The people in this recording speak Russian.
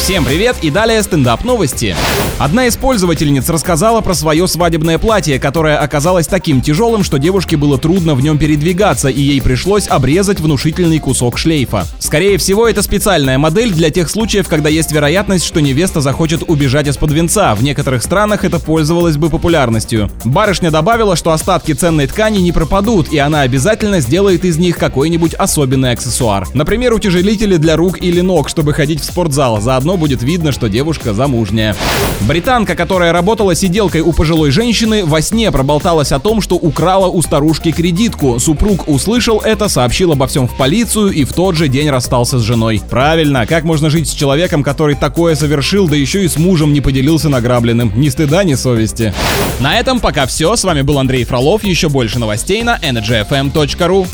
Всем привет и далее стендап новости. Одна из пользовательниц рассказала про свое свадебное платье, которое оказалось таким тяжелым, что девушке было трудно в нем передвигаться, и ей пришлось обрезать внушительный кусок шлейфа. Скорее всего, это специальная модель для тех случаев, когда есть вероятность, что невеста захочет убежать из-под венца. В некоторых странах это пользовалось бы популярностью. Барышня добавила, что остатки ценной ткани не пропадут, и она обязательно сделает из них какой-нибудь особенный аксессуар. Например, утяжелители для рук или ног, чтобы ходить в спортзал. Заодно будет видно, что девушка замужняя. Британка, которая работала сиделкой у пожилой женщины, во сне проболталась о том, что украла у старушки кредитку. Супруг услышал это, сообщил обо всем в полицию и в тот же день расстался с женой. Правильно, как можно жить с человеком, который такое совершил, да еще и с мужем не поделился награбленным? Ни стыда, ни совести. На этом пока все. С вами был Андрей Фролов. Еще больше новостей на energyfm.ru.